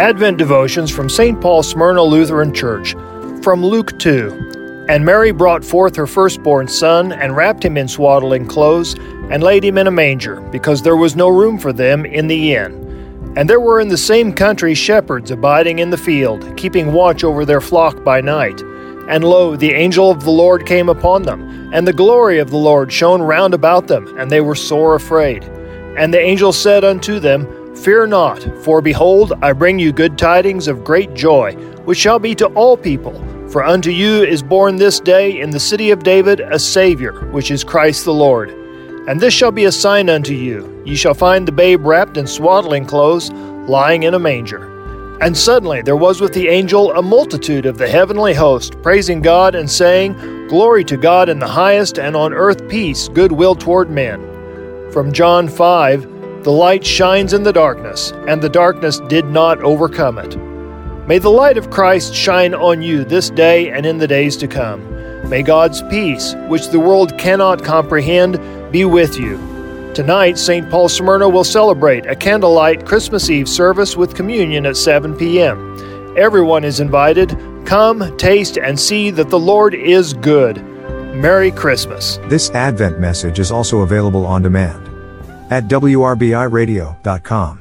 Advent devotions from St. Paul Smyrna Lutheran Church from Luke 2. And Mary brought forth her firstborn son, and wrapped him in swaddling clothes, and laid him in a manger, because there was no room for them in the inn. And there were in the same country shepherds abiding in the field, keeping watch over their flock by night. And lo, the angel of the Lord came upon them, and the glory of the Lord shone round about them, and they were sore afraid. And the angel said unto them, Fear not, for behold, I bring you good tidings of great joy, which shall be to all people. For unto you is born this day in the city of David a Saviour, which is Christ the Lord. And this shall be a sign unto you ye shall find the babe wrapped in swaddling clothes, lying in a manger. And suddenly there was with the angel a multitude of the heavenly host, praising God and saying, Glory to God in the highest, and on earth peace, goodwill toward men. From John 5 the light shines in the darkness, and the darkness did not overcome it. May the light of Christ shine on you this day and in the days to come. May God's peace, which the world cannot comprehend, be with you. Tonight, St. Paul Smyrna will celebrate a candlelight Christmas Eve service with communion at 7 p.m. Everyone is invited. Come, taste, and see that the Lord is good. Merry Christmas. This Advent message is also available on demand at WRBIRadio.com.